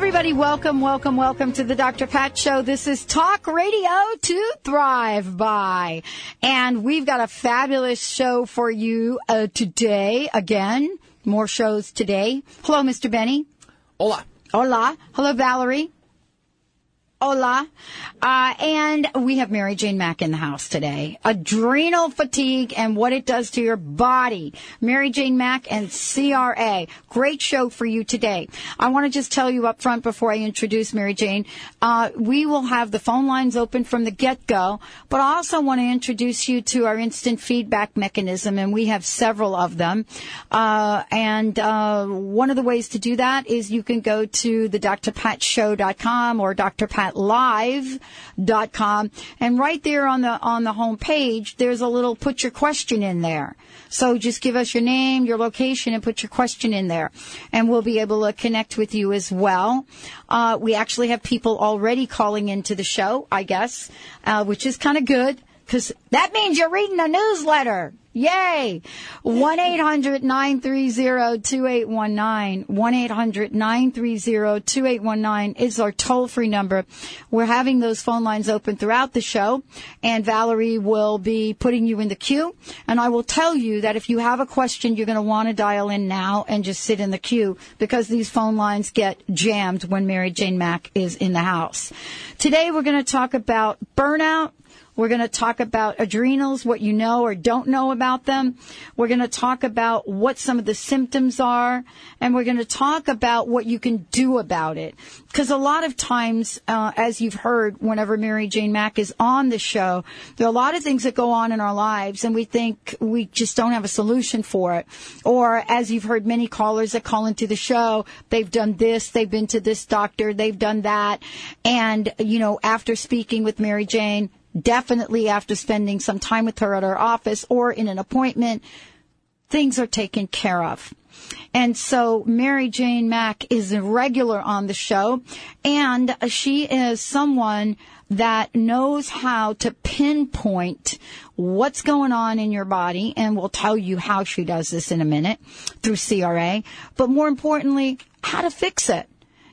Everybody, welcome, welcome, welcome to the Dr. Pat Show. This is Talk Radio to Thrive by. And we've got a fabulous show for you uh, today. Again, more shows today. Hello, Mr. Benny. Hola. Hola. Hello, Valerie. Hola. Uh, and we have Mary Jane Mack in the house today. Adrenal fatigue and what it does to your body. Mary Jane Mack and CRA. Great show for you today. I want to just tell you up front before I introduce Mary Jane, uh, we will have the phone lines open from the get-go, but I also want to introduce you to our instant feedback mechanism, and we have several of them. Uh, and uh, one of the ways to do that is you can go to the drpatshow.com or drpat live.com and right there on the on the home page there's a little put your question in there. So just give us your name your location and put your question in there. And we'll be able to connect with you as well. Uh, we actually have people already calling into the show i guess uh, which is kind of good because that means you're reading a newsletter Yay! 1-800-930-2819. 1-800-930-2819 is our toll-free number. We're having those phone lines open throughout the show, and Valerie will be putting you in the queue. And I will tell you that if you have a question, you're going to want to dial in now and just sit in the queue because these phone lines get jammed when Mary Jane Mack is in the house. Today we're going to talk about burnout, we're going to talk about adrenals, what you know or don't know about them. We're going to talk about what some of the symptoms are, and we're going to talk about what you can do about it. Because a lot of times, uh, as you've heard, whenever Mary Jane Mack is on the show, there are a lot of things that go on in our lives, and we think we just don't have a solution for it. Or as you've heard many callers that call into the show, they've done this, they've been to this doctor, they've done that, and you know, after speaking with Mary Jane, definitely after spending some time with her at her office or in an appointment, things are taken care of. And so Mary Jane Mack is a regular on the show and she is someone that knows how to pinpoint what's going on in your body and we'll tell you how she does this in a minute through CRA, but more importantly, how to fix it.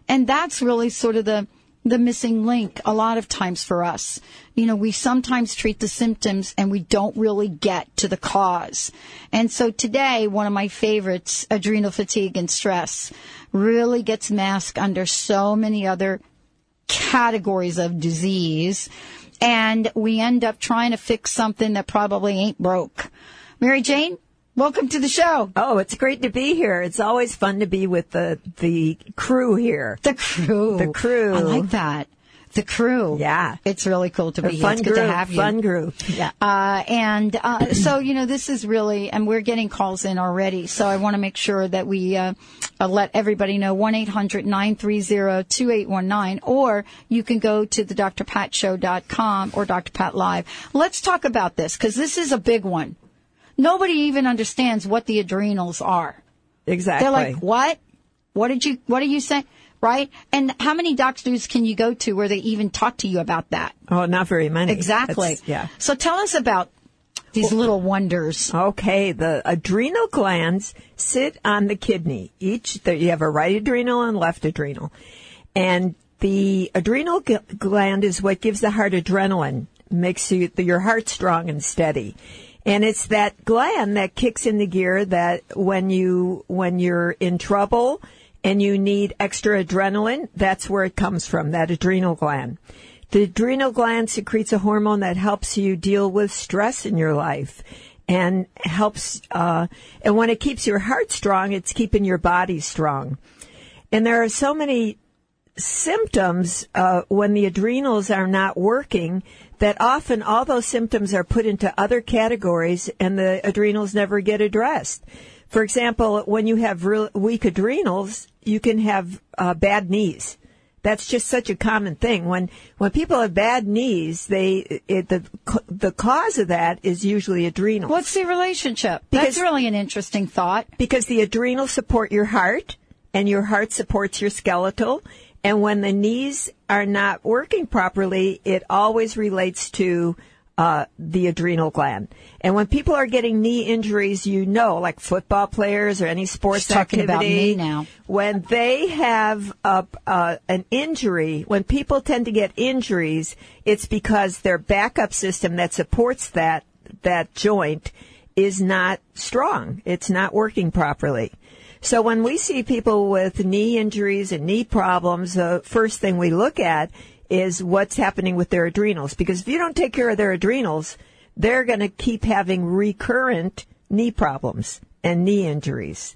And that's really sort of the the missing link a lot of times for us. You know, we sometimes treat the symptoms and we don't really get to the cause. And so today, one of my favorites, adrenal fatigue and stress, really gets masked under so many other categories of disease. And we end up trying to fix something that probably ain't broke. Mary Jane, Welcome to the show. Oh, it's great to be here. It's always fun to be with the the crew here. The crew. The crew. I like that. The crew. Yeah. It's really cool to be here. Fun It's good group, to have you. Fun group. Yeah. Uh, and uh, so, you know, this is really, and we're getting calls in already. So I want to make sure that we uh, uh, let everybody know 1 800 930 2819, or you can go to the drpatshow.com or Dr. Pat Live. Let's talk about this because this is a big one. Nobody even understands what the adrenals are. Exactly. They're like, what? What did you, what are you saying? Right? And how many doctors can you go to where they even talk to you about that? Oh, not very many. Exactly. That's- yeah. So tell us about these little wonders. Okay, the adrenal glands sit on the kidney. Each, you have a right adrenal and left adrenal. And the adrenal gland is what gives the heart adrenaline, makes you, your heart strong and steady. And it's that gland that kicks into gear that when you, when you're in trouble and you need extra adrenaline, that's where it comes from, that adrenal gland. The adrenal gland secretes a hormone that helps you deal with stress in your life and helps, uh, and when it keeps your heart strong, it's keeping your body strong. And there are so many symptoms uh, when the adrenals are not working that often all those symptoms are put into other categories and the adrenals never get addressed. For example, when you have real weak adrenals, you can have uh, bad knees. that's just such a common thing. When when people have bad knees, they it, the the cause of that is usually adrenal. What's the relationship? Because- That's really an interesting thought. because the adrenals support your heart and your heart supports your skeletal. And when the knees are not working properly, it always relates to uh, the adrenal gland. And when people are getting knee injuries, you know, like football players or any sports She's talking about activity, me now. when they have a, uh, an injury, when people tend to get injuries, it's because their backup system that supports that that joint is not strong. It's not working properly. So when we see people with knee injuries and knee problems, the first thing we look at is what's happening with their adrenals. Because if you don't take care of their adrenals, they're going to keep having recurrent knee problems and knee injuries.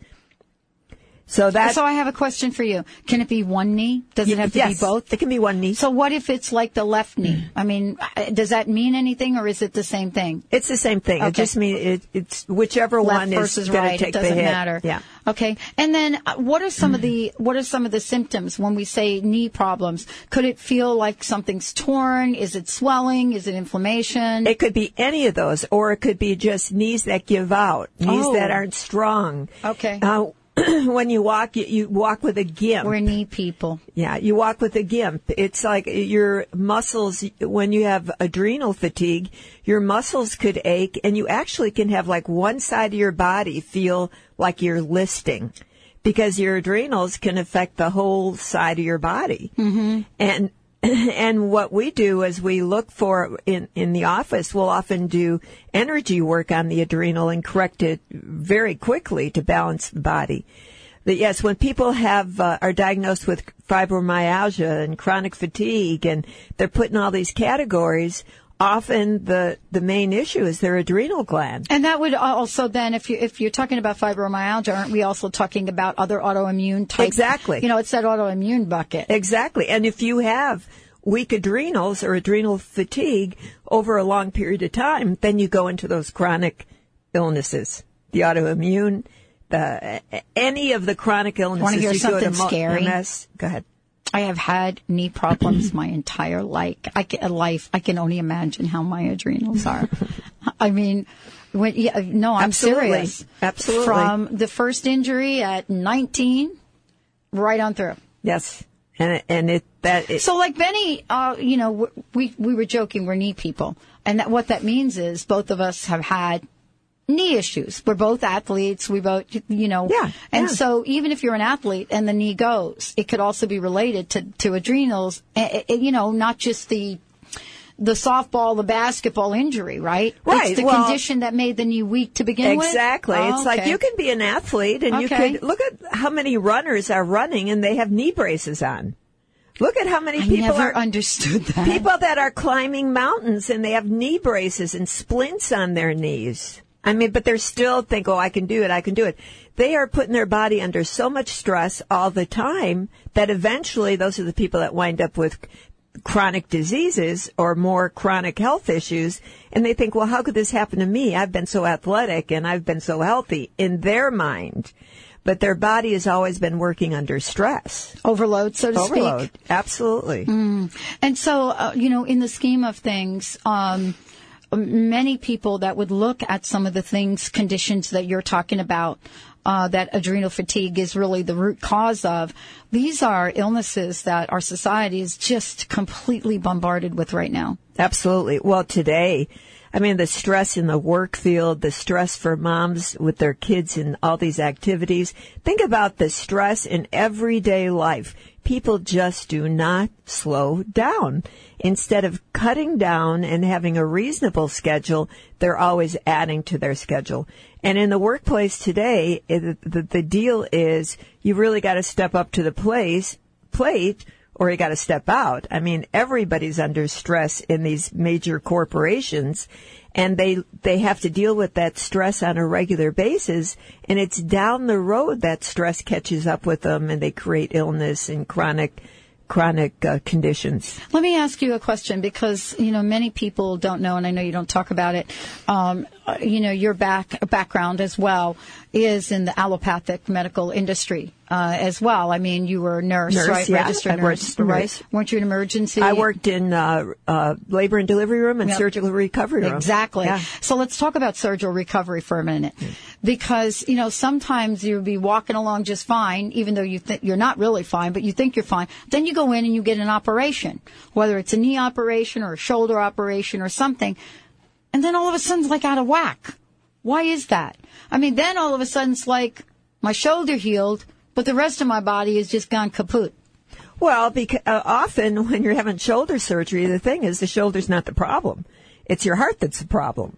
So that's So I have a question for you. Can it be one knee? Does it have to yes, be both? It can be one knee. So what if it's like the left knee? I mean, uh, does that mean anything or is it the same thing? It's the same thing. It just means it, it's whichever Left one is versus going right, to take it doesn't matter. Yeah. Okay. And then uh, what are some of the what are some of the symptoms when we say knee problems? Could it feel like something's torn? Is it swelling? Is it inflammation? It could be any of those, or it could be just knees that give out, knees Oh. that aren't strong. Okay. Uh, when you walk, you, you walk with a gimp. We're knee people. Yeah, you walk with a gimp. It's like your muscles, when you have adrenal fatigue, your muscles could ache and you actually can have like one side of your body feel like you're listing because your adrenals can affect the whole side of your body. Mm-hmm. And, and what we do is we look for in, in the office, we'll often do energy work on the adrenal and correct it very quickly to balance the body. But yes, when people have uh, are diagnosed with fibromyalgia and chronic fatigue, and they're put in all these categories, often the the main issue is their adrenal gland. And that would also then, if you if you're talking about fibromyalgia, aren't we also talking about other autoimmune types? Exactly. You know, it's that autoimmune bucket. Exactly, and if you have weak adrenals or adrenal fatigue over a long period of time, then you go into those chronic illnesses, the autoimmune, the any of the chronic illnesses. hear you go to something mo- scary? MS. Go ahead. I have had knee problems my entire life. I can, life. I can only imagine how my adrenals are. I mean, when, yeah, no, I'm Absolutely. serious. Absolutely. From the first injury at 19, right on through. Yes, and and it that it, So, like Benny, uh, you know, we we were joking we're knee people, and that, what that means is both of us have had knee issues. We're both athletes. We both, you know, Yeah, And yeah. so, even if you're an athlete and the knee goes, it could also be related to to adrenals. eh, eh, you know, not just the the softball, the basketball injury, right? Right, It's the well- condition that made the knee weak to begin with. Exactly. Oh, it's like you can be an athlete and you Okay. could look at how many runners are running and they have knee braces on. Look at how many I people never are understood that. people that are climbing mountains and they have knee braces and splints on their knees. I mean, but they're still think, oh, I can do it, I can do it. They are putting their body under so much stress all the time that eventually those are the people that wind up with chronic diseases or more chronic health issues. And they think, well, how could this happen to me? I've been so athletic and I've been so healthy in their mind. But their body has always been working under stress. overload, so to Overload. speak. Absolutely. And so, uh, you know, in the scheme of things, um, many people that would look at some of the things, conditions that you're talking about, uh, that adrenal fatigue is really the root cause of. These are illnesses that our society is just completely bombarded with right now. Absolutely. Well, today, I mean, the stress in the work field, the stress for moms with their kids and all these activities. Think about the stress in everyday life. People just do not slow down. Instead of cutting down and having a reasonable schedule, they're always adding to their schedule. And in the workplace today, the, the deal is you really got to step up to the place, plate or you got to step out. I mean, everybody's under stress in these major corporations and they, they have to deal with that stress on a regular basis. And it's down the road that stress catches up with them and they create illness and chronic, chronic uh, conditions. Let me ask you a question because you know many people don't know, and I know you don't talk about it. Um, uh, you know your back background as well is in the allopathic medical industry. Uh, as well. I mean, you were a nurse, Nurse, right? yeah. Registered I nurse, worked as a right? nurse. Weren't you an emergency? I worked in uh, uh, labor and delivery room and Yep. surgical recovery room. Exactly. Yeah. So let's talk about surgical recovery for a minute. Because, you know, sometimes you'll be walking along just fine, even though you think you're not really fine, but you think you're fine. Then you go in and you get an operation, whether it's a knee operation or a shoulder operation or something. And then all of a sudden it's like out of whack. Why is that? I mean, then all of a sudden it's like my shoulder healed, but the rest of my body has just gone kaput. Well, because uh, often when you're having shoulder surgery, the thing is the shoulder's not the problem; it's your heart that's the problem.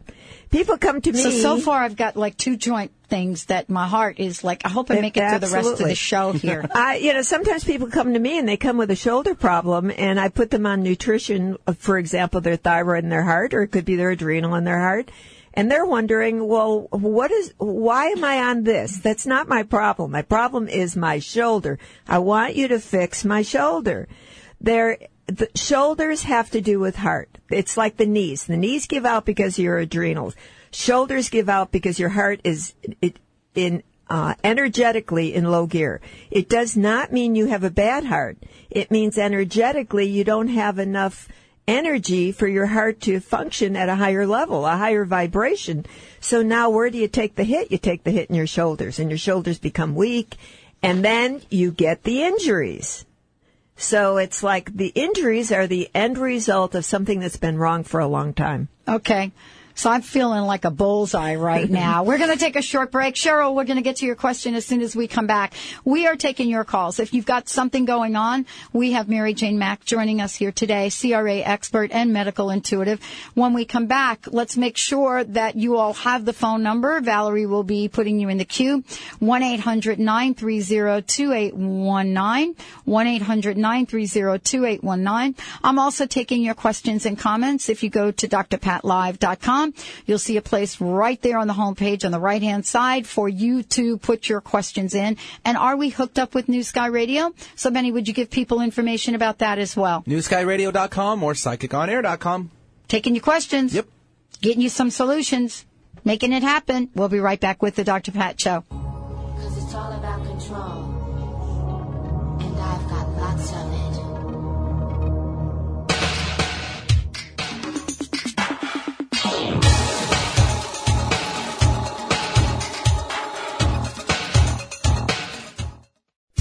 People come to me. So so far I've got like two joint things that my heart is like I hope I make it through the rest of the show here. I, you know, sometimes people come to me and they come with a shoulder problem, and I put them on nutrition. uh, For example, their thyroid and their heart, or it could be their adrenal and their heart, and they're wondering, well, what is? Why am I on this? That's not my problem. My problem is my shoulder. I want you to fix my shoulder. There, the shoulders have to do with heart. It's like the knees. The knees give out because your adrenals. Shoulders give out because your heart is in uh, energetically in low gear. It does not mean you have a bad heart. It means energetically you don't have enough energy for your heart to function at a higher level, a higher vibration. So now where do you take the hit? You take the hit in your shoulders and your shoulders become weak and then you get the injuries. So it's like the injuries are the end result of something that's been wrong for a long time. Okay. So I'm feeling like a bullseye right now. We're going to take a short break. Cheryl, we're going to get to your question as soon as we come back. We are taking your calls. If you've got something going on, we have Mary Jane Mack joining us here today, CRA expert and medical intuitive. When we come back, let's make sure that you all have the phone number. Valerie will be putting you in the queue. 1-800-930-2819. 1-800-930-2819. I'm also taking your questions and comments. If you go to drpatlive.com, you'll see a place right there on the homepage on the right hand side for you to put your questions in. And are we hooked up with New Sky Radio? So Benny, would you give people information about that as well? newskyradio.com or psychiconair.com. Taking your questions. Yep. Getting you some solutions. Making it happen. We'll be right back with the Dr. Pat Show. Cause it's all about control. And I've got lots of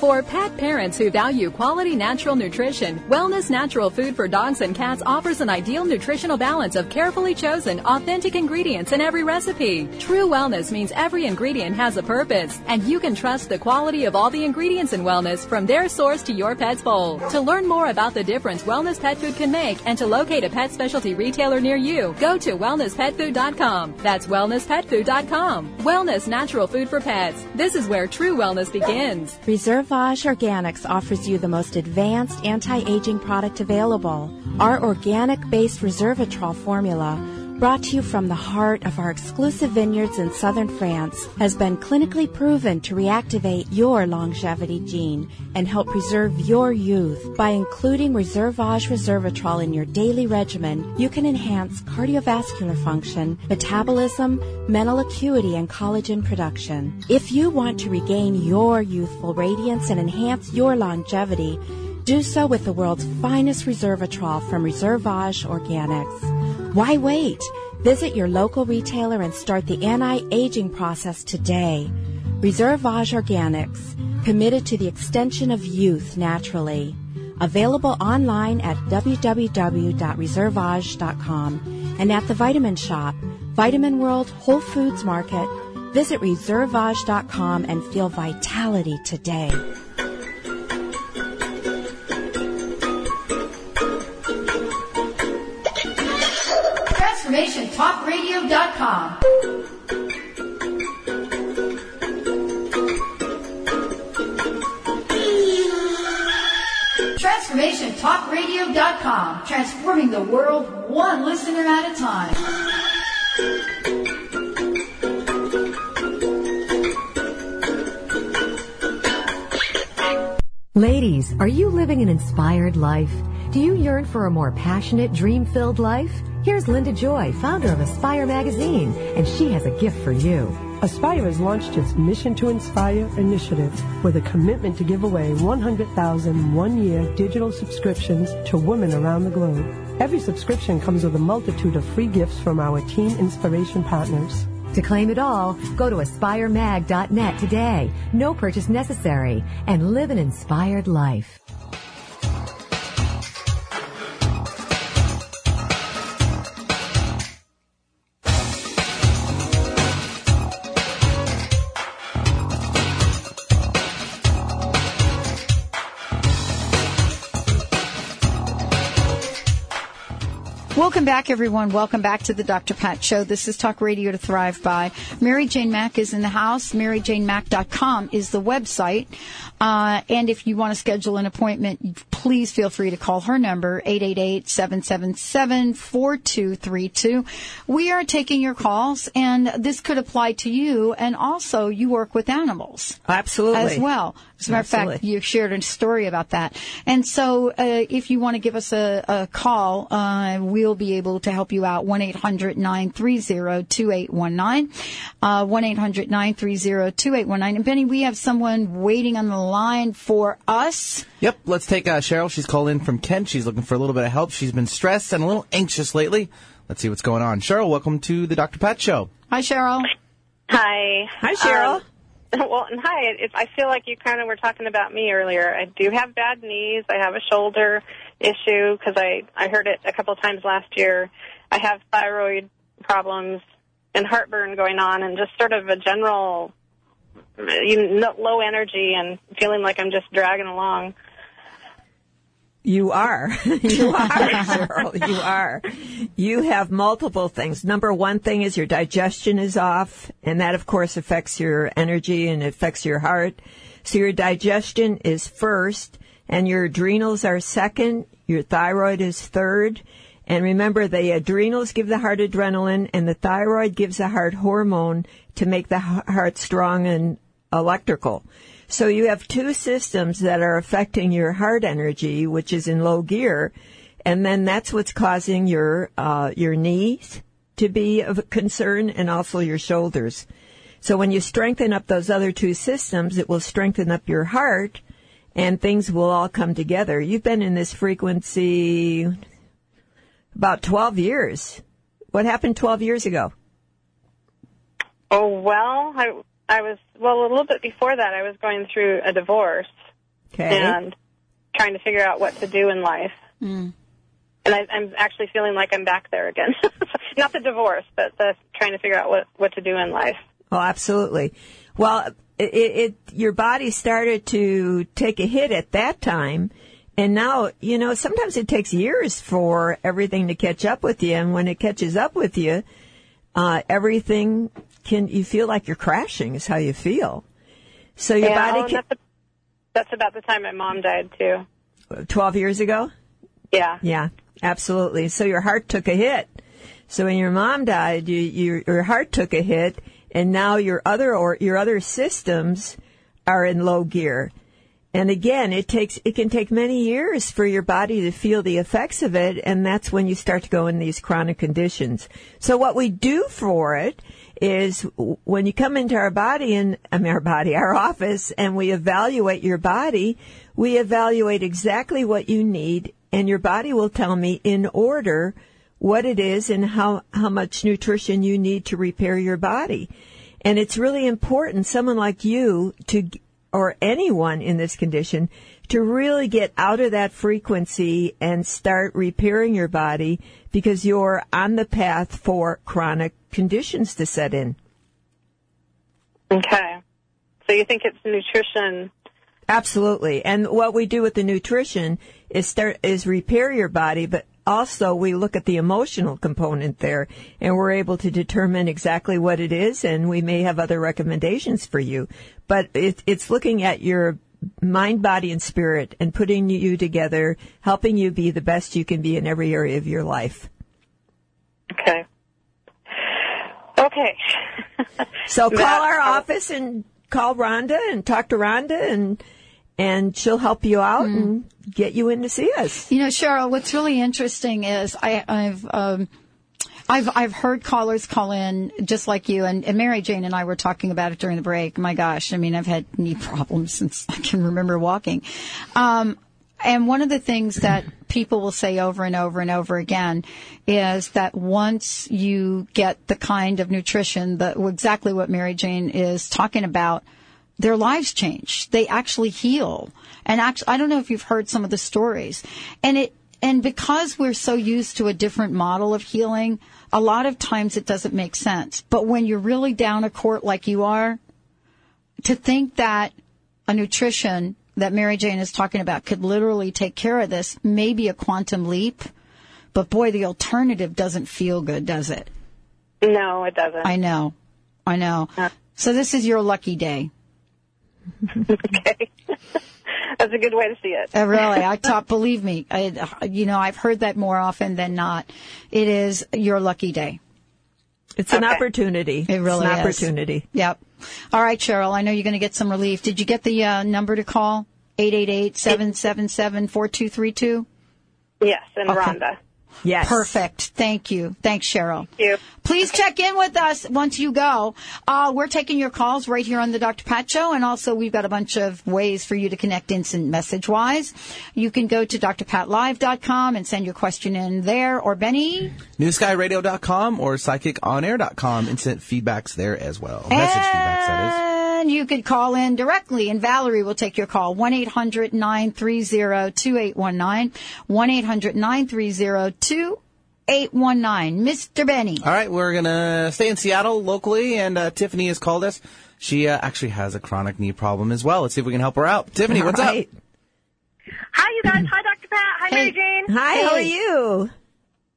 For pet parents who value quality natural nutrition, Wellness Natural Food for Dogs and Cats offers an ideal nutritional balance of carefully chosen, authentic ingredients in every recipe. True wellness means every ingredient has a purpose, and you can trust the quality of all the ingredients in wellness from their source to your pet's bowl. To learn more about the difference wellness pet food can make and to locate a pet specialty retailer near you, go to wellnesspetfood.com. That's wellnesspetfood.com. Wellness Natural Food for Pets. This is where true wellness begins. Reservage Organics offers you the most advanced anti-aging product available. Our organic-based Resveratrol formula, brought to you from the heart of our exclusive vineyards in southern France, has been clinically proven to reactivate your longevity gene and help preserve your youth. By including Reservage Resveratrol in your daily regimen, you can enhance cardiovascular function, metabolism, mental acuity, and collagen production. If you want to regain your youthful radiance and enhance your longevity, do so with the world's finest Resveratrol from Reservage Organics. Why wait? Visit your local retailer and start the anti-aging process today. Reservage Organics, committed to the extension of youth naturally. Available online at www.reservage.com and at the Vitamin Shoppe, Vitamin World, Whole Foods Market. Visit reservage.com and feel vitality today. blogtalkradio.com. TransformationTalkRadio.com, transforming the world one listener at a time. Ladies, are you living an inspired life? Do you yearn for a more passionate, dream filled life? Here's Linda Joy, founder of Aspire Magazine, and she has a gift for you. Aspire has launched its Mission to Inspire initiative with a commitment to give away 100,000 one-year digital subscriptions to women around the globe. Every subscription comes with a multitude of free gifts from our teen inspiration partners. To claim it all, go to aspiremag.net today. No purchase necessary and live an inspired life. Back, everyone. Welcome back to the Dr. Pat Show. This is Talk Radio to Thrive By. Mary Jane Mack is in the house. MaryJaneMack.com is the website. Uh, and if you want to schedule an appointment, please feel free to call her number, 888-777-4232. We are taking your calls, and this could apply to you, and also you work with animals. Absolutely. As well. As a matter of fact, Absolutely. you shared a story about that. And so, uh, if you want to give us a, a call, uh, we'll be able to help you out. 1-800-930-2819. Uh, 1-800-930-2819. And Benny, we have someone waiting on the line for us. Yep, let's take uh, Cheryl. She's called in from Kent. She's looking for a little bit of help. She's been stressed and a little anxious lately. Let's see what's going on. Cheryl, welcome to the Dr. Pat Show. Hi, Cheryl. Hi. Hi, Cheryl. Um, well, and hi. It, I feel like you kind of were talking about me earlier. I do have bad knees. I have a shoulder issue because I I heard it a couple of times last year. I have thyroid problems and heartburn going on, and just sort of a general you know, low energy and feeling like I'm just dragging along. You are. you are, Cheryl. You are. You have multiple things. Number one thing is your digestion is off, and that, of course, affects your energy and affects your heart. So your digestion is first, and your adrenals are second. Your thyroid is third. And remember, the adrenals give the heart adrenaline, and the thyroid gives the heart hormone to make the heart strong and electrical. So you have two systems that are affecting your heart energy, which is in low gear, and then that's what's causing your uh, your knees to be of concern, and also your shoulders. So when you strengthen up those other two systems, it will strengthen up your heart, and things will all come together. You've been in this frequency about 12 years. What happened 12 years ago? Oh well, I I was well a little bit before that. I was going through a divorce. Okay. and trying to figure out what to do in life. Mm. And I, I'm actually feeling like I'm back there again. Not the divorce, but the trying to figure out what what to do in life. Oh, absolutely. Well, it, it, your body started to take a hit at that time. And now, you know, sometimes it takes years for everything to catch up with you. And when it catches up with you, uh, everything can, you feel like you're crashing is how you feel. So your yeah, body can, that's, that's about the time my mom died too. 12 years ago? Yeah. Yeah, absolutely. So your heart took a hit. So when your mom died, you, you, your heart took a hit, and now your other or your other systems are in low gear. And again, it takes it can take many years for your body to feel the effects of it, and that's when you start to go in these chronic conditions. So what we do for it is when you come into our body and I mean our body, our office, and we evaluate your body, we evaluate exactly what you need, and your body will tell me in order what it is and how, how much nutrition you need to repair your body. And it's really important, someone like you to, or anyone in this condition, to really get out of that frequency and start repairing your body because you're on the path for chronic conditions to set in. Okay. So you think it's nutrition? Absolutely. And what we do with the nutrition is start is repair your body, but also we look at the emotional component there and we're able to determine exactly what it is and we may have other recommendations for you. But it, it's looking at your mind, body, and spirit and putting you together, helping you be the best you can be in every area of your life. Okay. Okay. So call That- our office and call Rhonda and talk to Rhonda and and she'll help you out and get you in to see us. You know, Cheryl, what's really interesting is I, I've, um, I've, I've heard callers call in just like you and, and Mary Jane and I were talking about it during the break. My gosh. I mean, I've had knee problems since I can remember walking. Um, and one of the things that people will say over and over and over again is that once you get the kind of nutrition that exactly what Mary Jane is talking about, their lives change. They actually heal. And actually, I don't know if you've heard some of the stories. And it, and because we're so used to a different model of healing, a lot of times it doesn't make sense. But when you're really down a court like you are, to think that a nutrition that Mary Jane is talking about could literally take care of this may be a quantum leap. But boy, the alternative doesn't feel good, does it? No, it doesn't. I know. I know. Uh. So this is your lucky day. okay. That's a good way to see it. Uh, really, I talk. Believe me, I, you know I've heard that more often than not. It is your lucky day. It's an Okay. It opportunity. really it's an is. opportunity. Yep. All right, Cheryl. I know you're going to get some relief. Did you get the uh, number to call? Eight eight eight seven seven seven four two three two. Yes, and Okay. Rhonda. Yes. Perfect. Thank you. Thanks, Cheryl. Thank you. Please check in with us once you go. Uh, we're taking your calls right here on the Dr. Pat Show, and also we've got a bunch of ways for you to connect instant message wise. You can go to drpatlive.com and send your question in there, or Benny. NewSkyRadio.com or PsychicOnAir.com. Instant feedbacks there as well. Message feedbacks, that is. And you could call in directly, and Valerie will take your call. 1-800-930-2819. 1-800-930-2819. Mr. Benny. All right, we're gonna stay in Seattle locally, and uh, Tiffany has called us. She uh, actually has a chronic knee problem as well. Let's see if we can help her out. Tiffany, what's Right. up? Hi, you guys. Hi, Dr. Pat. Hi, Mary Jane. Hi, how are you?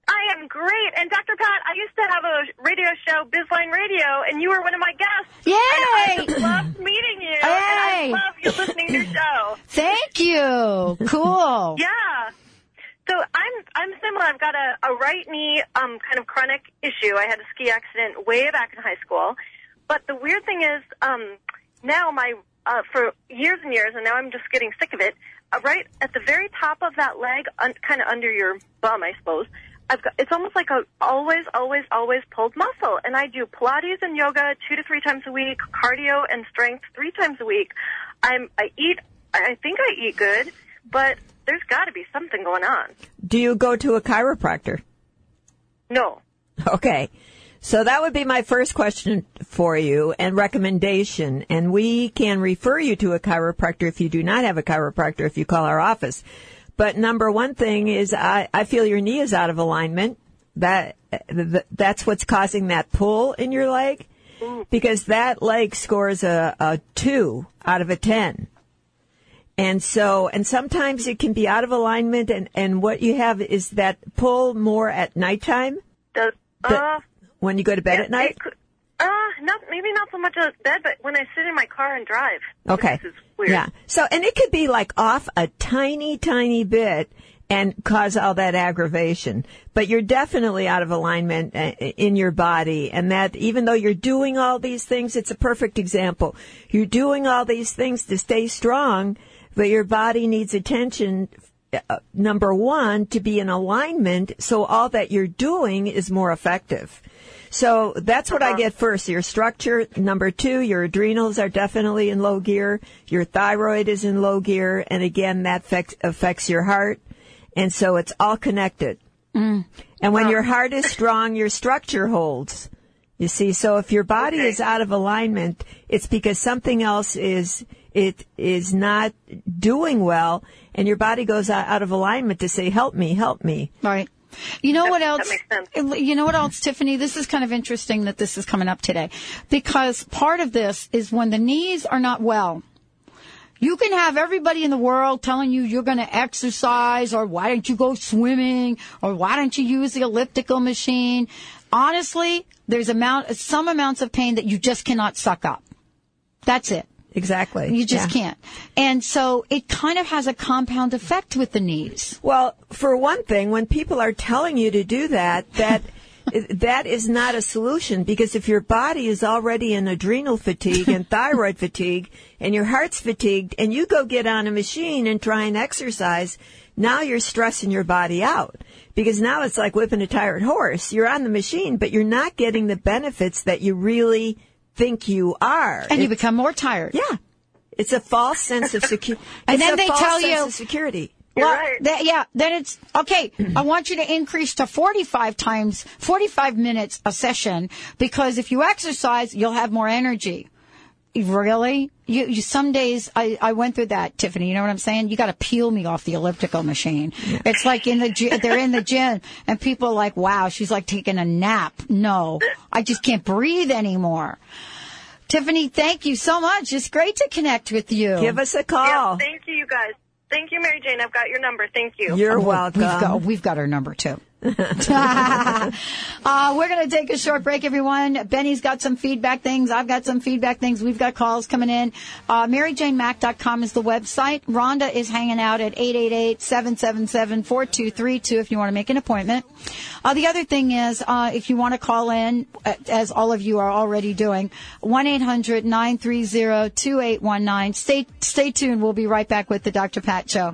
I am great. And Dr. Pat, I used to have a radio show, Bizline Radio, and you were one of my guests. Yay! And I loved meeting you. And Hey! I love you listening to your show. Thank you. Cool. Yeah. So I'm I'm similar. I've got a, a right knee um kind of chronic issue. I had a ski accident way back in high school. But the weird thing is, um, now my uh, for years and years, and now I'm just getting sick of it. Uh, right at the very top of that leg, un- kind of under your bum, I suppose. I've got it's almost like a always, always, always pulled muscle, and I do Pilates and yoga two to three times a week, cardio and strength three times a week. I'm I eat. I think I eat good, but there's got to be something going on. Do you go to a chiropractor? No. Okay. So that would be my first question for you and recommendation. And we can refer you to a chiropractor if you do not have a chiropractor if you call our office. But number one thing is I, I feel your knee is out of alignment. That, that's what's causing that pull in your leg because that leg scores a, a two out of a 10. And so, and sometimes it can be out of alignment and, and what you have is that pull more at nighttime Does The- uh when you go to bed yeah, at night? it could- uh, not maybe not so much at bed, but when I sit in my car and drive. Okay. This is weird. Yeah. So, and it could be like off a tiny, tiny bit and cause all that aggravation. But you're definitely out of alignment uh, in your body. And that even though you're doing all these things, it's a perfect example. You're doing all these things to stay strong, but your body needs attention. Uh, number one, to be in alignment so all that you're doing is more effective. So that's what I uh-huh. get first. Your structure. Number two, your adrenals are definitely in low gear. Your thyroid is in low gear. And again, that affects, affects your heart. And so it's all connected. Mm. And when your heart is strong, your structure holds. You see, so if your body is out of alignment, it's because something else is, it is not doing well and your body goes out, out of alignment to say, help me, help me. Right. You know what that else? makes sense. You know what else, Tiffany? This is kind of interesting that this is coming up today because part of this is when the knees are not well. You can have everybody in the world telling you you're going to exercise or why don't you go swimming or why don't you use the elliptical machine. Honestly, there's amount, some amounts of pain that you just cannot suck up. That's it. Exactly. You just Yeah. can't. And so it kind of has a compound effect with the knees. Well, for one thing, when people are telling you to do that, that that is not a solution because if your body is already in adrenal fatigue and thyroid fatigue and your heart's fatigued and you go get on a machine and try and exercise, now you're stressing your body out because now it's like whipping a tired horse. You're on the machine, but you're not getting the benefits that you really think you are. And you become more tired. yeah. It's a false sense of security. And then they tell you- security. Well, right. that- yeah, then it's okay. I want you to increase to 45 times, 45 minutes a session because if you exercise, you'll have more energy. Really? You, you some days I, I went through that, Tiffany. You know what I'm saying? You got to peel me off the elliptical machine. It's like in the gy- they're in the gym and people are like, "Wow, she's like taking a nap." No, I just can't breathe anymore. Tiffany, thank you so much. It's great to connect with you. Give us a Yeah, call. thank you, you guys. Thank you, Mary Jane. I've got your number. Thank you. You're Oh, welcome. We've got, we've got her number too. uh, we're going to take a short break, everyone. Benny's got some feedback things. I've got some feedback things. We've got calls coming in. Uh, MaryJaneMack.com is the website. Rhonda is hanging out at 888-777-4232 if you want to make an appointment. Uh, the other thing is, uh, if you want to call in, as all of you are already doing, 1-800-930-2819. Stay, stay tuned. We'll be right back with the Dr. Pat Show.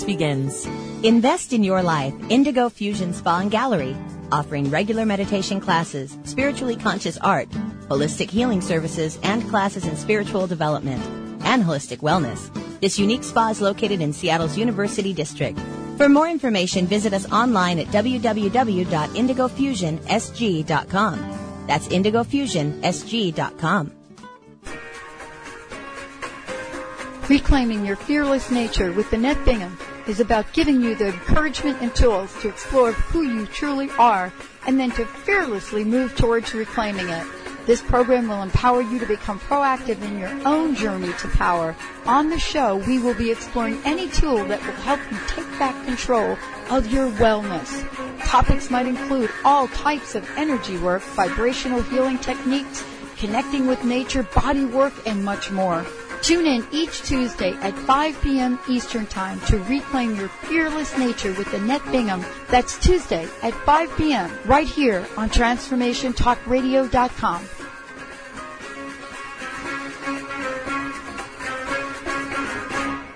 begins. Invest in your life. Indigo Fusion Spa and Gallery, offering regular meditation classes, spiritually conscious art, holistic healing services, and classes in spiritual development and holistic wellness. This unique spa is located in Seattle's University District. For more information, visit us online at www.indigofusionsg.com. That's indigofusionsg.com. Reclaiming your fearless nature with Annette Bingham is about giving you the encouragement and tools to explore who you truly are and then to fearlessly move towards reclaiming it. This program will empower you to become proactive in your own journey to power. On the show, we will be exploring any tool that will help you take back control of your wellness. Topics might include all types of energy work, vibrational healing techniques, connecting with nature, body work, and much more. Tune in each Tuesday at 5 p.m. Eastern Time to reclaim your fearless nature with Annette Bingham. That's Tuesday at 5 p.m. right here on TransformationTalkRadio.com.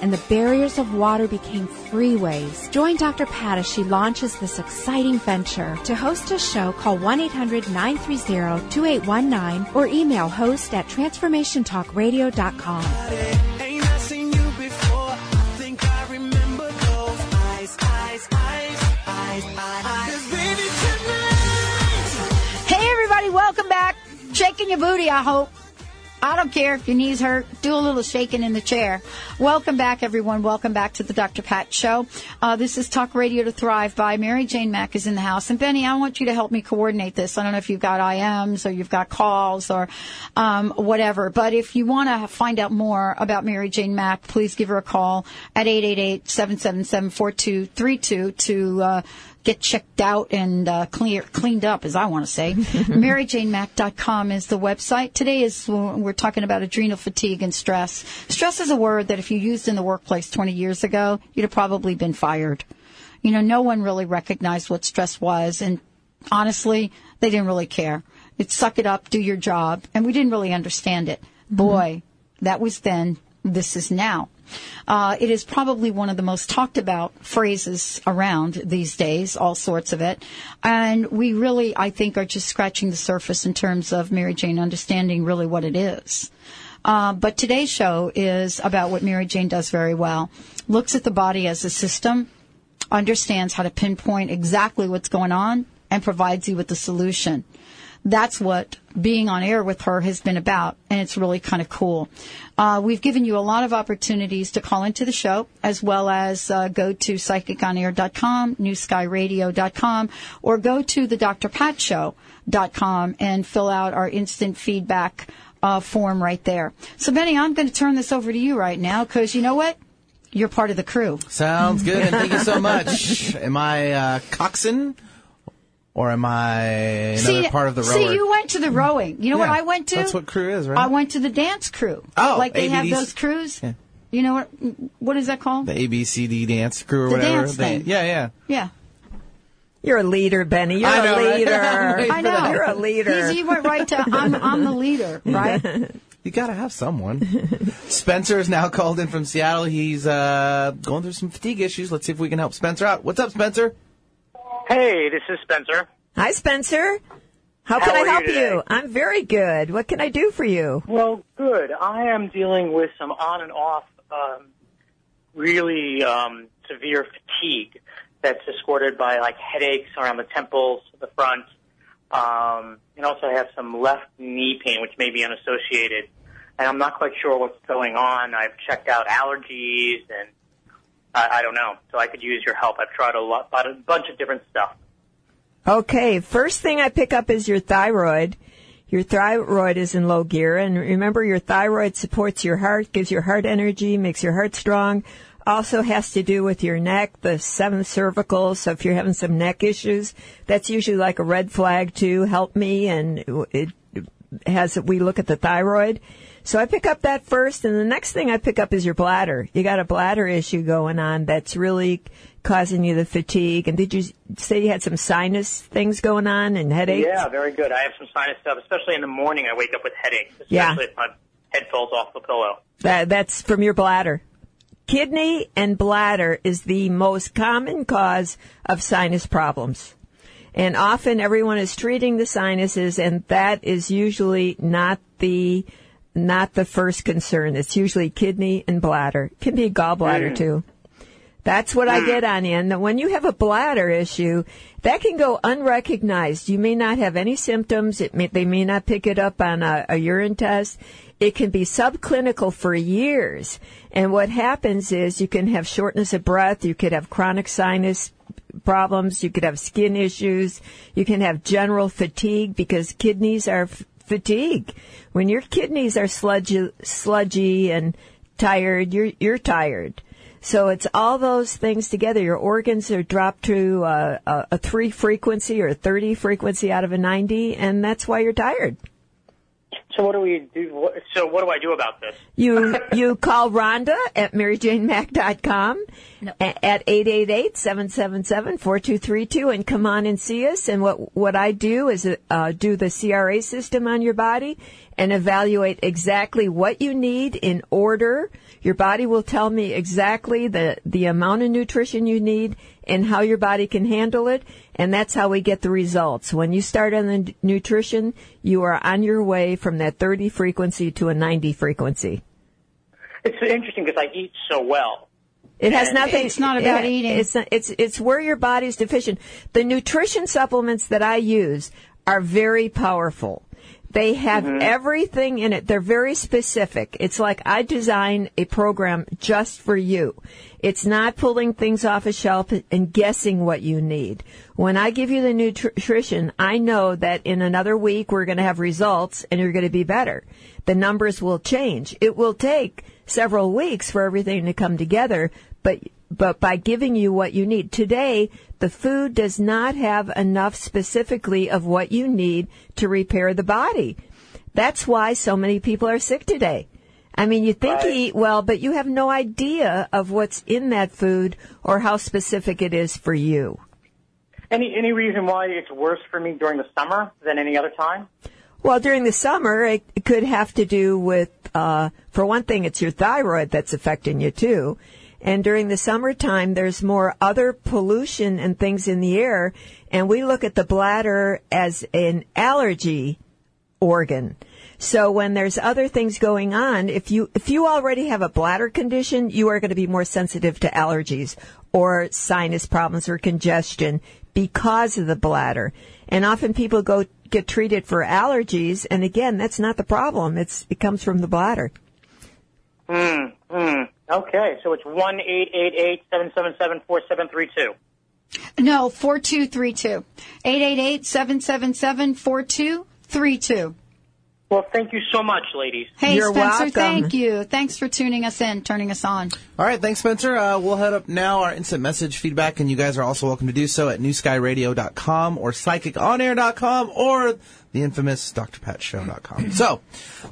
and the barriers of water became freeways. Join Dr. Pat as she launches this exciting venture. To host a show, call 1-800-930-2819 or email host at transformationtalkradio.com. Hey everybody, welcome back. Shaking your booty, I hope. I don't care if your knees hurt. Do a little shaking in the chair. Welcome back, everyone. Welcome back to the Dr. Pat Show. Uh, this is Talk Radio to Thrive by Mary Jane Mack is in the house. And Benny, I want you to help me coordinate this. I don't know if you've got IMs or you've got calls or um, whatever. But if you want to find out more about Mary Jane Mack, please give her a call at 888-777-4232 to uh, get checked out and uh, clear, cleaned up, as I want to say. MaryJaneMack.com is the website. Today is we're talking about adrenal fatigue and stress. Stress is a word that if you used in the workplace 20 years ago, you'd have probably been fired. You know, no one really recognized what stress was, and honestly, they didn't really care. It's suck it up, do your job, and we didn't really understand it. Boy, that was then. This is now. Uh, it is probably one of the most talked about phrases around these days, all sorts of it. And we really, I think, are just scratching the surface in terms of Mary Jane understanding really what it is. Uh, but today's show is about what Mary Jane does very well. Looks at the body as a system, understands how to pinpoint exactly what's going on, and provides you with the solution that's what being on air with her has been about, and it's really kind of cool. Uh, we've given you a lot of opportunities to call into the show, as well as uh, go to psychiconair.com, newskyradio.com, or go to the drpatshow.com and fill out our instant feedback uh, form right there. So, Benny, I'm going to turn this over to you right now because you know what? You're part of the crew. Sounds good, and thank you so much. Am I uh, coxswain? Or am I another see, part of the rower? See, you went to the rowing. You know what I went to? That's what crew is, right? I went to the dance crew. Oh, like they have those crews. Yeah. You know what? What is that called? the ABCD dance crew or The whatever. dance thing. yeah, yeah. Yeah. You're a leader, Benny. You're know, a leader. I'm I know. You're a leader. He's, he went right to I'm, I'm the leader, right? You gotta have someone. Spencer is now called in from Seattle. He's uh, going through some fatigue issues. Let's see if we can help Spencer out. What's up, Spencer? Hey, this is Spencer. Hi, Spencer. How How can I are you help you? I'm very good. What can I do for you? Well, good. I am dealing with some on and off, um, really um, severe fatigue that's escorted by like headaches around the temples, the front, um, and also I have some left knee pain, which may be unassociated. And I'm not quite sure what's going on. I've checked out allergies, and I, I don't know. So I could use your help. I've tried a lot, a bunch of different stuff. Okay, first thing I pick up is your thyroid. Your thyroid is in low gear, and remember your thyroid supports your heart, gives your heart energy, makes your heart strong. Also has to do with your neck, the seventh cervical. So if you're having some neck issues, that's usually like a red flag too. Help me, and it has we look at the thyroid. So I pick up that first, and the next thing I pick up is your bladder. You got a bladder issue going on that's really causing you the fatigue. And did you say you had some sinus things going on and headaches? Yeah, very good. I have some sinus stuff, especially in the morning. I wake up with headaches, especially Yeah. if my head falls off the pillow. That, that's from your bladder. Kidney and bladder is the most common cause of sinus problems. And often everyone is treating the sinuses and that is usually not the, not the first concern. It's usually kidney and bladder. It Can be gallbladder Mm. too. That's what I get on you. And when you have a bladder issue, that can go unrecognized. You may not have any symptoms. It may, they may not pick it up on a, a urine test. It can be subclinical for years. And what happens is you can have shortness of breath. You could have chronic sinus problems. You could have skin issues. You can have general fatigue because kidneys are fatigue. When your kidneys are sludgy, sludgy and tired, you're, you're tired. So it's all those things together. Your organs are dropped to uh, a, a three frequency or a 30 frequency out of a 90, and that's why you're tired. So what do we do? So what do I do about this? You you call Rhonda at maryjanemack.com a- at 888-777-4232 and come on and see us. And what, what I do is uh, do the CRA system on your body and evaluate exactly what you need in order. Your body will tell me exactly the, the amount of nutrition you need and how your body can handle it. And that's how we get the results. When you start on the n- nutrition, you are on your way from that 30 frequency to a 90 frequency. It's interesting because I eat so well. It has And nothing. It's not about it- eating. It's it's it's where your body's deficient. The nutrition supplements that I use are very powerful. They have mm-hmm. everything in it. They're very specific. It's like I design a program just for you. It's not pulling things off a shelf and guessing what you need. When I give you the nutrition, I know that in another week we're going to have results and you're going to be better. The numbers will change. It will take several weeks for everything to come together, but but by giving you what you need. Today, the food does not have enough specifically of what you need to repair the body. That's why so many people are sick today. I mean, you think you eat well, but you have no idea of what's in that food or how specific it is for you. Any any reason why it's worse for me during the summer than any other time? Well, during the summer, it it could have to do with, uh, for one thing, it's your thyroid that's affecting you too. And during the summertime, there's more other pollution and things in the air. And we look at the bladder as an allergy organ. So when there's other things going on, if you, if you already have a bladder condition, you are going to be more sensitive to allergies or sinus problems or congestion because of the bladder. And often people go get treated for allergies. And again, that's not the problem. It's, it comes from the bladder. Hmm. Hmm. Okay, so it's one eight eight eight seven seven seven four seven three two. No, 4232. 888-777-4232. Well, thank you so much, ladies. Hey, Spencer, thank you. Thanks for tuning us in, turning us on. All right, thanks, Spencer. Uh, we'll head up now our instant message feedback, and you guys are also welcome to do so at newskyradio.com or psychiconair.com or the infamous drpatshow.com. so,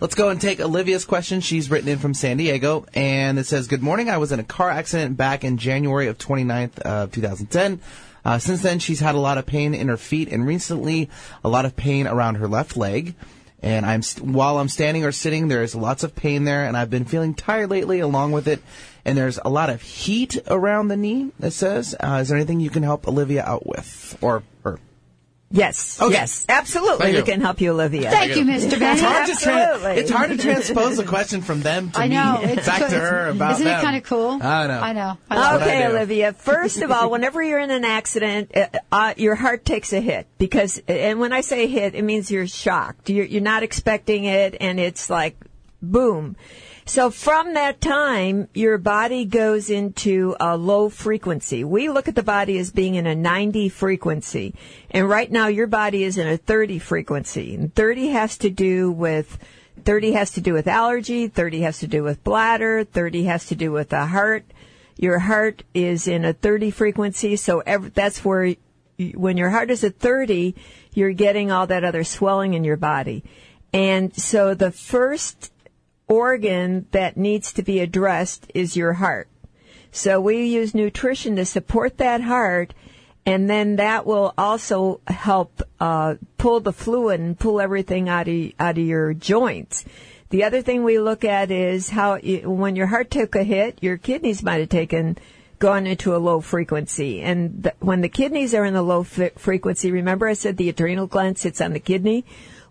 let's go and take Olivia's question. She's written in from San Diego, and it says, Good morning. I was in a car accident back in January of 29th of 2010. Uh, since then, she's had a lot of pain in her feet, and recently, a lot of pain around her left leg. And I'm st- while I'm standing or sitting, there's lots of pain there, and I've been feeling tired lately along with it. And there's a lot of heat around the knee. It says, uh, "Is there anything you can help Olivia out with, or her?" Yes. Okay. Yes. Absolutely. Thank we you. can help you, Olivia. Thank you, Mr. Benny. It's hard, to tran- Absolutely. it's hard to transpose the question from them to I know. me It's back good. to her about Isn't them. it kind of cool? I know. I know. I love what I Okay. Olivia. First of all, whenever you're in an accident, uh, uh, your heart takes a hit because, and when I say hit, it means you're shocked. You're, you're not expecting it, and it's like, boom. So from that time, your body goes into a low frequency. We look at the body as being in a 90 frequency. And right now your body is in a 30 frequency. And 30 has to do with 30 has to do with allergy, 30 has to do with bladder, 30 has to do with the heart. Your heart is in a 30 frequency, so ev that's where when your heart is at 30, you're getting all that other swelling in your body. And so the first organ that needs to be addressed is your heart. So we use nutrition to support that heart, and then that will also help uh, pull the fluid and pull everything out of out of your joints. The other thing we look at is how when your heart took a hit, your kidneys might have taken gone into a low frequency, and when the kidneys are in the low frequency, remember I said the adrenal gland sits on the kidney.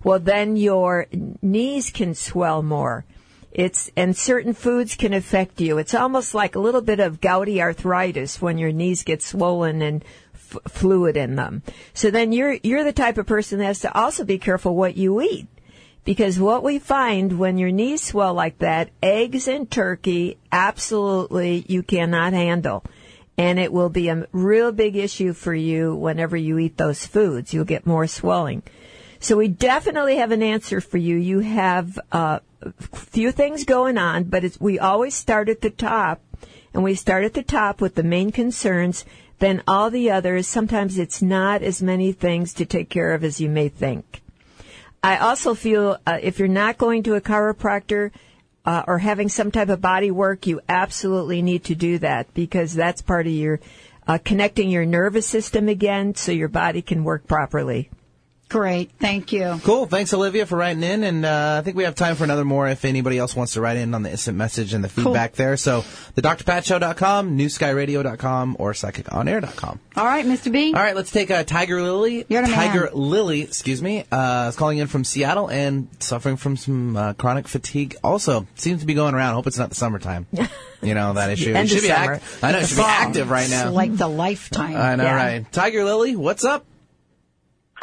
Well, then your knees can swell more. It's and certain foods can affect you. It's almost like a little bit of gouty arthritis when your knees get swollen and f- fluid in them. So then you're you're the type of person that has to also be careful what you eat. Because what we find when your knees swell like that, eggs and turkey, absolutely you cannot handle. And it will be a real big issue for you whenever you eat those foods. You'll get more swelling. So we definitely have an answer for you. You have uh, a few things going on, but we always start at the top, and we start at the top with the main concerns. Then all the others, sometimes it's not as many things to take care of as you may think. I also feel uh, if you're not going to a chiropractor uh, or having some type of body work, you absolutely need to do that because that's part of your uh, connecting your nervous system again so your body can work properly. Great. Thank you. Cool. Thanks, Olivia, for writing in. And uh, I think we have time for another more if anybody else wants to write in on the instant message and the feedback there. So, the drpatshow.com, newskyradio.com, or psychiconair.com. All right, Mr. B. All right, let's take uh, Tiger Lily. You're the man. Tiger Lily, excuse me, uh, is calling in from Seattle and suffering from some uh, chronic fatigue. Also, seems to be going around. Hope it's not the summertime. you know that issue. End it should be summer. act- I know it should be active right It's now. like the lifetime. I know, Yeah. right? Tiger Lily, what's up?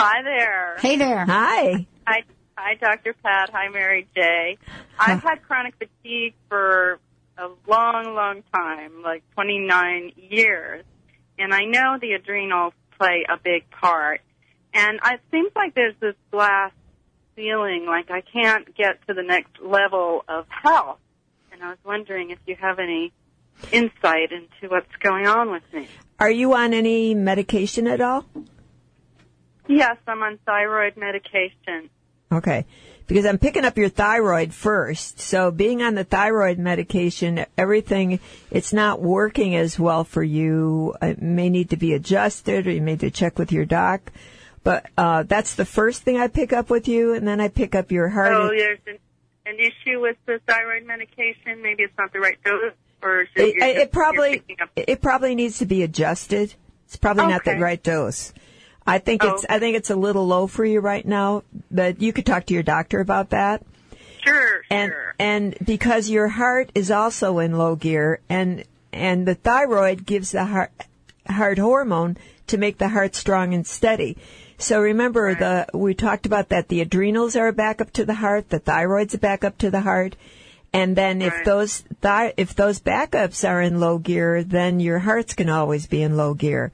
Hi there. Hey there. Hi. Hi, hi, Dr. Pat. Hi, Mary J. I've had chronic fatigue for a long, long time, like 29 years, and I know the adrenals play a big part. And it seems like there's this glass ceiling, like I can't get to the next level of health. And I was wondering if you have any insight into what's going on with me. Are you on any medication at all? Yes, I'm on thyroid medication. Okay. Because I'm picking up your thyroid first. So being on the thyroid medication, everything, it's not working as well for you. It may need to be adjusted or you may need to check with your doc. But, uh, that's the first thing I pick up with you and then I pick up your heart. Oh, there's an, an issue with the thyroid medication. Maybe it's not the right dose or It, it just- probably, you're picking up- it probably needs to be adjusted. It's probably not the right dose. I think Oh, it's, I think it's a little low for you right now, but you could talk to your doctor about that. Sure, and and because your heart is also in low gear and and the thyroid gives the heart heart hormone to make the heart strong and steady. So remember the we talked about that the adrenals are a backup to the heart the thyroid's a backup to the heart and then if those thi- if those backups are in low gear then your heart's going to always be in low gear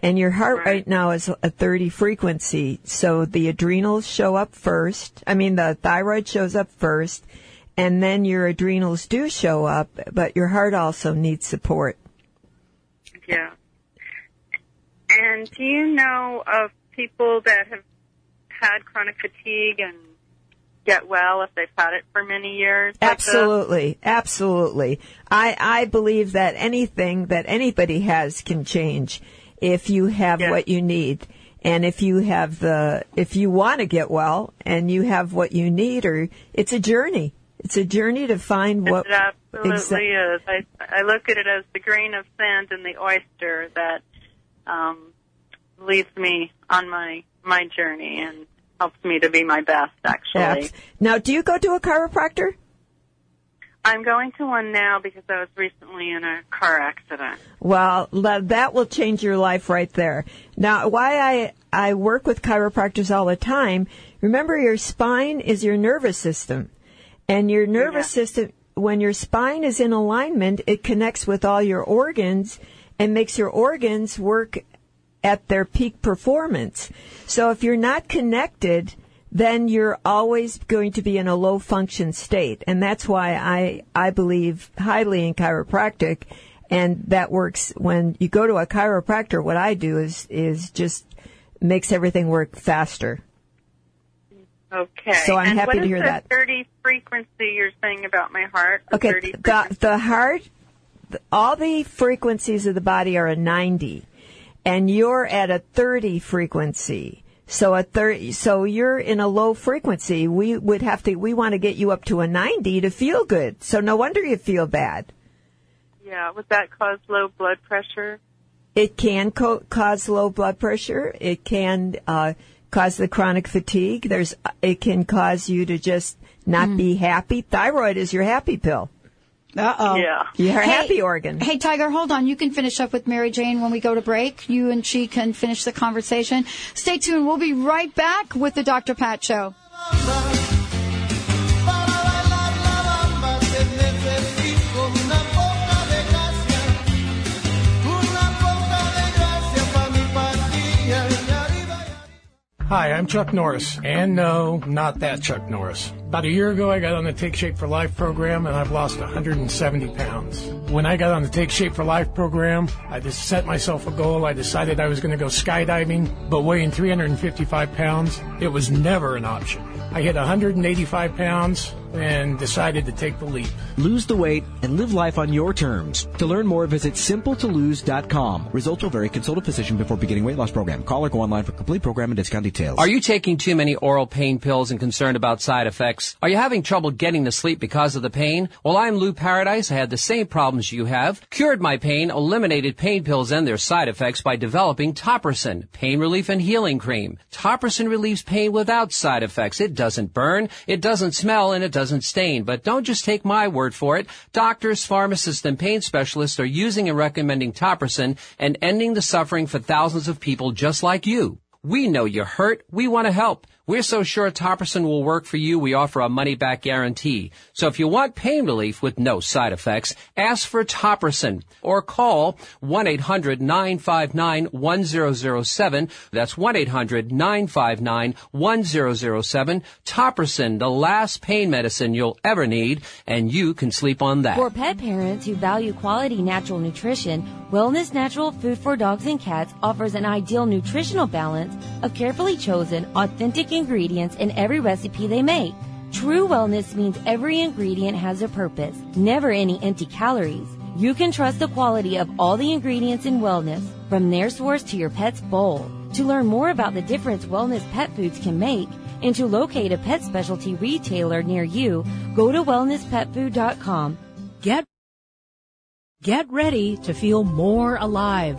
and your heart right. now is a 30 frequency. So the adrenals show up first. I mean, the thyroid shows up first and then your adrenals do show up, but your heart also needs support. Yeah. And do you know of people that have had chronic fatigue and get well if they've had it for many years? like this? Absolutely. Absolutely. I, I believe that anything that anybody has can change if you have what you need. And if you have the, if you want to get well and you have what you need or it's a journey. It's a journey to find what It absolutely exa- is. I I look at it as the grain of sand in the oyster that um, leads me on my my journey and helps me to be my best. Actually, Now, do you go to a chiropractor? I'm going to one now because I was recently in a car accident. Well, that will change your life right there. Now, why I, I work with chiropractors all the time, remember your spine is your nervous system. And your nervous system, when your spine is in alignment, it connects with all your organs and makes your organs work at their peak performance. So if you're not connected, then you're always going to be in a low function state. And that's why I, I believe highly in chiropractic. And that works when you go to a chiropractor. What I do is, is just makes everything work faster. Okay. So I'm and happy what to is hear the that. 30 frequency you're saying about my heart? The Okay, 30 the the heart, all the frequencies of the body are a 90, and you're at a 30 frequency. So a 30, so you're in a low frequency. We would have to, we want to get you up to a 90 to feel good. So no wonder you feel bad. Yeah, would that cause low blood pressure? It can co- cause low blood pressure. It can uh, cause the chronic fatigue. There's, it can cause you to just not be happy. Thyroid is your happy pill. Uh oh. Yeah. Your Hey- happy organ. Hey, Tiger, hold on. You can finish up with Mary Jane when we go to break. You and she can finish the conversation. Stay tuned. We'll be right back with the Dr. Pat Show. Hi, I'm Chuck Norris. And no, not that Chuck Norris. About a year ago, I got on the Take Shape for Life program and I've lost 170 pounds. When I got on the Take Shape for Life program, I just set myself a goal. I decided I was going to go skydiving, but weighing 355 pounds, it was never an option. I hit 185 pounds and decided to take the leap. Lose the weight and live life on your terms. To learn more, visit simpletolose.com. Results will vary. Consult a physician before beginning weight loss program. Call or go online for complete program and discount details. Are you taking too many oral pain pills and concerned about side effects? Are you having trouble getting to sleep because of the pain? Well, I'm Lou Paradise. I had the same problems you have. Cured my pain, eliminated pain pills and their side effects by developing Topricin, pain relief and healing cream. Topricin relieves pain without side effects. It doesn't burn, it doesn't smell, and it doesn't stain. But don't just take my word for it. Doctors, pharmacists, and pain specialists are using and recommending Topricin and ending the suffering for thousands of people just like you. We know you're hurt. We want to help. We're so sure Topricin will work for you, we offer a money back guarantee. So if you want pain relief with no side effects, ask for Topricin or call 1-800-959-1007. That's 1-800-959-1007. Topricin, the last pain medicine you'll ever need, and you can sleep on that. For pet parents who value quality natural nutrition, Wellness Natural Food for Dogs and Cats offers an ideal nutritional balance of carefully chosen, authentic ingredients in every recipe they make. True wellness means every ingredient has a purpose, never any empty calories. You can trust the quality of all the ingredients in wellness, from their source to your pet's bowl. To learn more about the difference wellness pet foods can make and to locate a pet specialty retailer near you, go to wellnesspetfood.com. Get Get ready to feel more alive.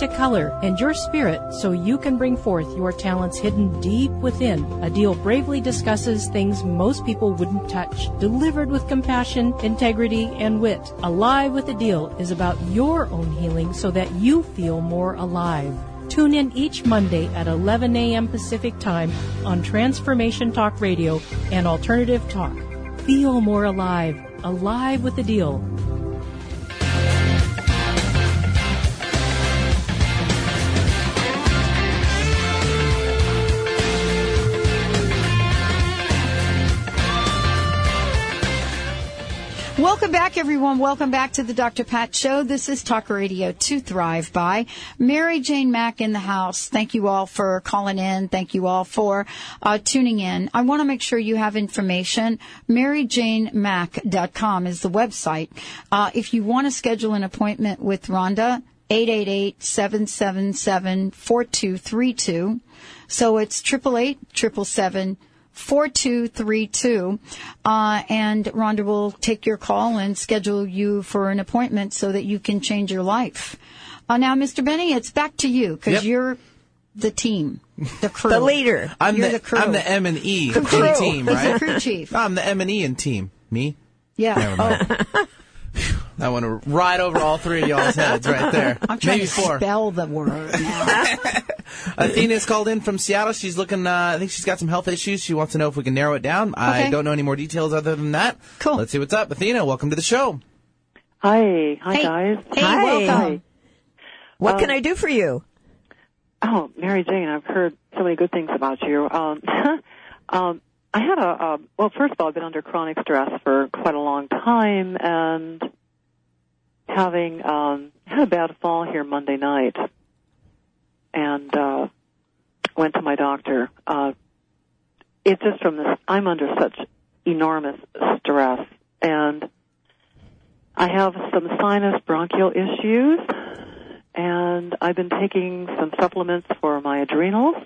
to color, and your spirit so you can bring forth your talents hidden deep within. Adil bravely discusses things most people wouldn't touch, delivered with compassion, integrity, and wit. Alive with Adil is about your own healing so that you feel more alive. Tune in each Monday at 11 a.m. Pacific Time on Transformation Talk Radio and Alternative Talk. Feel more alive. Alive with Adil. Welcome back, everyone. Welcome back to the Dr. Pat Show. This is Talk Radio to Thrive by Mary Jane Mack in the house. Thank you all for calling in. Thank you all for uh, tuning in. I want to make sure you have information. MaryJaneMack.com is the website. Uh, if you want to schedule an appointment with Rhonda, 888-777-4232. So it's 888 4232. Uh, and Rhonda will take your call and schedule you for an appointment so that you can change your life. Uh, now, Mr. Benny, it's back to you because Yep. you're the team, the crew. The leader. I'm You're the, the crew. I'm the M and E The crew. team, He's right? the crew chief. I'm the M and E in team. Me? Yeah. Never mind. I want to ride over all three of y'all's heads right there. I'm trying Maybe to four. spell the word now. Athena's called in from Seattle. She's looking. Uh, I think she's got some health issues. She wants to know if we can narrow it down. I don't know any more details other than that. Cool. Let's see what's up. Athena, welcome to the show. Hi, hi Hey. guys. Hey, Hi. welcome. What Um, can I do for you? Oh, Mary Jane, I've heard so many good things about you. Um, um, I had a uh, well. First of all, I've been under chronic stress for quite a long time, and having um, had a bad fall here Monday night, and uh, went to my doctor. Uh, it's just from this. I'm under such enormous stress, and I have some sinus bronchial issues, and I've been taking some supplements for my adrenals.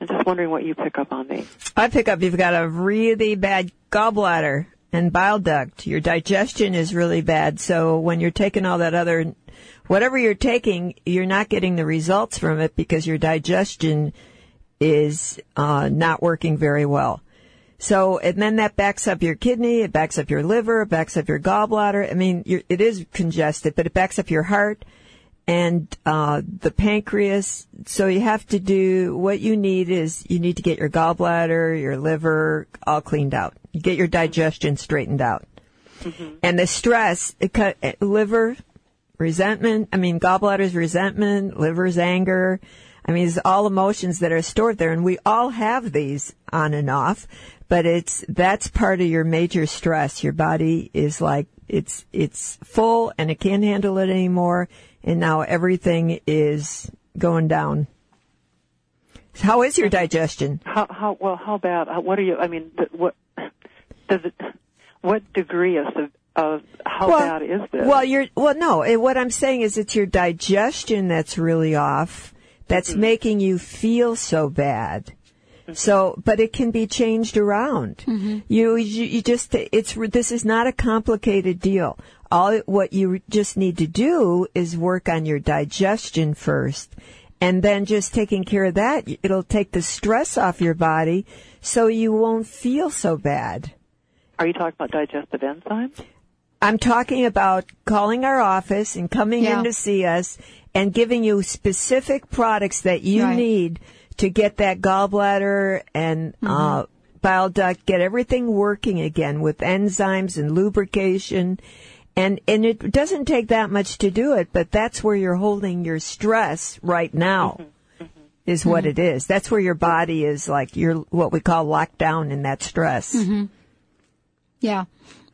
I'm just wondering what you pick up on me. I pick up you've got a really bad gallbladder and bile duct. Your digestion is really bad. So when you're taking all that other, whatever you're taking, you're not getting the results from it because your digestion is uh, not working very well. So, and then that backs up your kidney, it backs up your liver, it backs up your gallbladder. I mean, it is congested, but it backs up your heart and uh, the pancreas. So you have to do what you need is you need to get your gallbladder, your liver all cleaned out. Get your digestion straightened out. Mm-hmm. And the stress, it cut, liver, resentment, I mean, gallbladder's resentment, liver's anger. I mean, it's all emotions that are stored there and we all have these on and off, but it's, that's part of your major stress. Your body is like, it's, it's full and it can't handle it anymore. And now everything is going down. How is your digestion? How how well how bad? Uh, what are you? I mean, what does it? What degree of of how well, bad is this? Well, you're well. No, eh, what I'm saying is it's your digestion that's really off. That's Mm-hmm. making you feel so bad. So, but it can be changed around. Mm-hmm. You, you, you just, it's, this is not a complicated deal. All, what you just need to do is work on your digestion first. And then just taking care of that, it'll take the stress off your body so you won't feel so bad. Are you talking about digestive enzymes? I'm talking about calling our office and coming Yeah. in to see us and giving you specific products that you Right. need to get that gallbladder and uh, bile duct, get everything working again with enzymes and lubrication. And, and it doesn't take that much to do it, but that's where you're holding your stress right now. Is what it is. That's where your body is like you're what we call locked down in that stress. Mm-hmm. Yeah.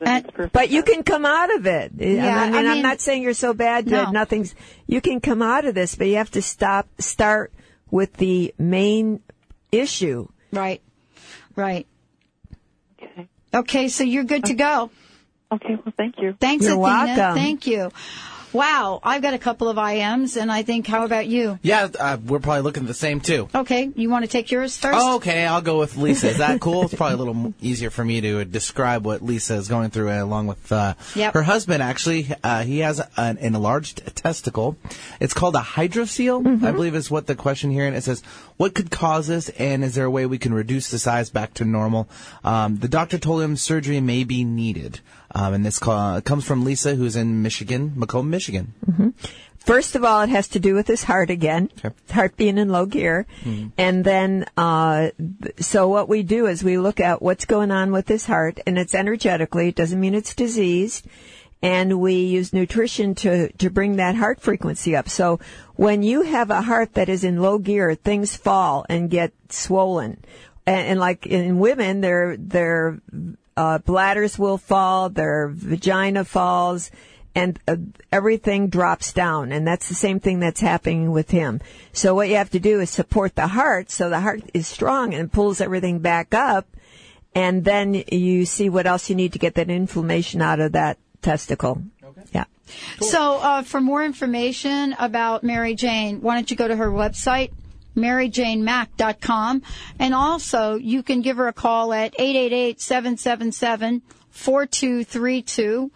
And, But you can come out of it. Yeah, I mean, I I'm mean- not saying you're so bad that No. nothing's. You can come out of this, but you have to stop. Start with the main issue. right. Right. Okay. Okay, so you're good to go. Okay, well, thank you. Thanks, You're Athena. welcome. Thank you. Wow, I've got a couple of IMs, and I think, how about you? Yeah, uh, we're probably looking at the same too. Okay, you want to take yours first? Oh, okay, I'll go with Lisa. Is that cool? it's probably a little easier for me to describe what Lisa is going through, uh, along with uh, Yep. her husband. Actually, uh, he has an, enlarged testicle. It's called a hydrocele, I believe, is what the question here. And it says, "What could cause this? And is there a way we can reduce the size back to normal?" Um, the doctor told him surgery may be needed. Um, and this call, comes from Lisa, who's in Michigan, Macomb, Michigan. First of all, it has to do with his heart again, heart being in low gear. And then, uh, so what we do is we look at what's going on with his heart and it's energetically. It doesn't mean it's diseased. And we use nutrition to, to bring that heart frequency up. So when you have a heart that is in low gear, things fall and get swollen. And, and like in women, their, their, uh, bladders will fall, their vagina falls, and uh, everything drops down. And that's the same thing that's happening with him. So what you have to do is support the heart so the heart is strong and pulls everything back up. And then you see what else you need to get that inflammation out of that testicle. Yeah. So, uh, for more information about Mary Jane, why don't you go to her website, maryjanemack.com, and also you can give her a call at 888-777-4232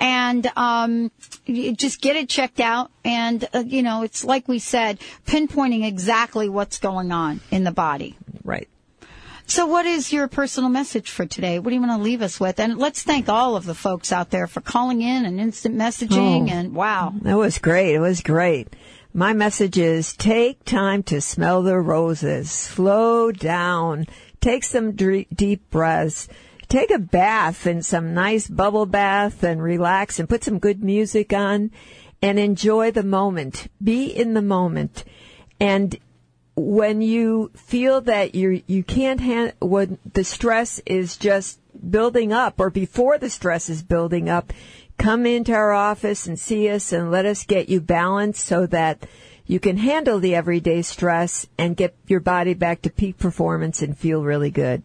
and um, just get it checked out and uh, you know it's like we said pinpointing exactly what's going on in the body Right. so what is your personal message for today what do you want to leave us with and let's thank all of the folks out there for calling in and instant messaging Oh. and wow That was great. It was great. My message is take time to smell the roses. Slow down. Take some deep breaths. Take a bath in some nice bubble bath and relax and put some good music on and enjoy the moment. Be in the moment. And when you feel that you you can't hand when the stress is just building up or before the stress is building up come into our office and see us and let us get you balanced so that you can handle the everyday stress and get your body back to peak performance and feel really good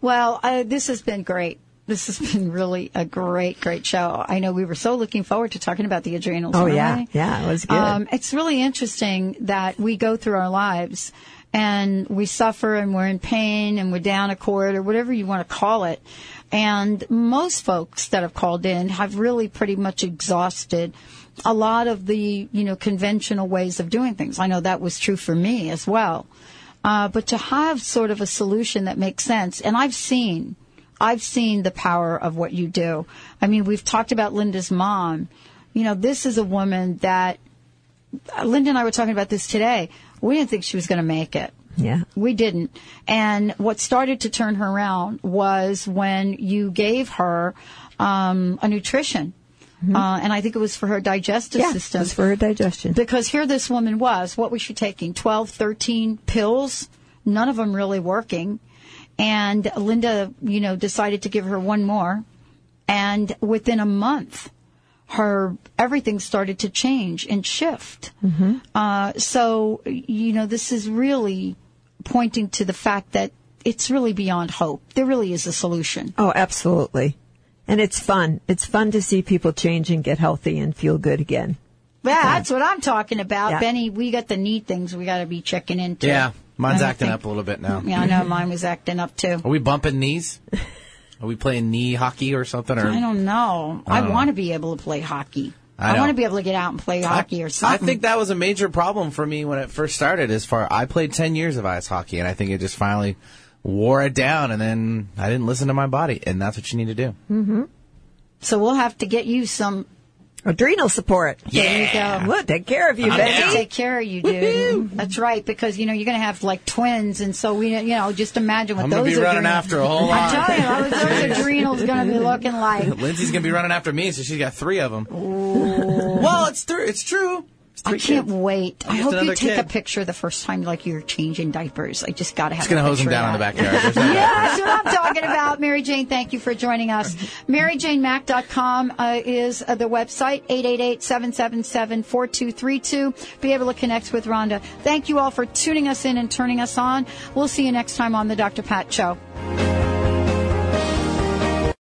Well, uh, this has been great. This has been really a great, great show. I know we were so looking forward to talking about the adrenals. Oh, yeah. Yeah, it was good. Um, it's really interesting that we go through our lives and we suffer and we're in pain and we're down a cord or whatever you want to call it. And most folks that have called in have really pretty much exhausted a lot of the, you know, conventional ways of doing things. I know that was true for me as well. Uh, but to have sort of a solution that makes sense, and I've seen, I've seen the power of what you do. I mean, we've talked about Linda's mom. You know, this is a woman that, uh, Linda and I were talking about this today. We didn't think she was going to make it. Yeah. We didn't. And what started to turn her around was when you gave her um, a nutrition. Uh, and I think it was for her digestive Mm-hmm. yeah, system. it was for her digestion Because here this woman was, what was she taking? 12, 13 pills? None of them really working. And Linda, you know, decided to give her one more. And within a month, her everything started to change and shift. Mm-hmm. Uh, so, you know, this is really pointing to the fact that it's really beyond hope. There really is a solution. Oh, absolutely. And it's fun. It's fun to see people change and get healthy and feel good again. Yeah, that's what I'm talking about. Yeah. Benny, we got the neat things we got to be checking into. Yeah. Mine's acting think- up a little bit now. Yeah, I know mine was acting up too. Are we bumping knees? Are we playing knee hockey or something? Or I don't know. I uh. I, don't know. want to be able to play hockey. I I, want to be able to get out and play hockey or something. I think that was a major problem for me when it first started. As far I played ten years of ice hockey, and I think it just finally wore it down, and then I didn't listen to my body, and that's what you need to do. hmm So we'll have to get you some adrenal support. There you go. We'll take care of you, I'm Betty. gonna take care of you, dude. That's right, because you know you're gonna have like twins, and so we, you know, just imagine what I'm those gonna be running adrenals- after a whole lot. I'm telling you, those, those adrenals gonna be looking like. Lindsay's gonna be running after me, so she's got three of them. Well, it's true. It's true. I can't kids. wait. I'm I hope you take a picture the first time, like you're changing diapers. I just got to have. Just gonna hose them down in the backyard. Yeah, that's what I'm talking about. Mary Jane, thank you for joining us. MaryJaneMack.com uh, is uh, the website, 888-777-4232. Be able to connect with Rhonda. Thank you all for tuning us in and turning us on. We'll see you next time on the Dr. Pat Show.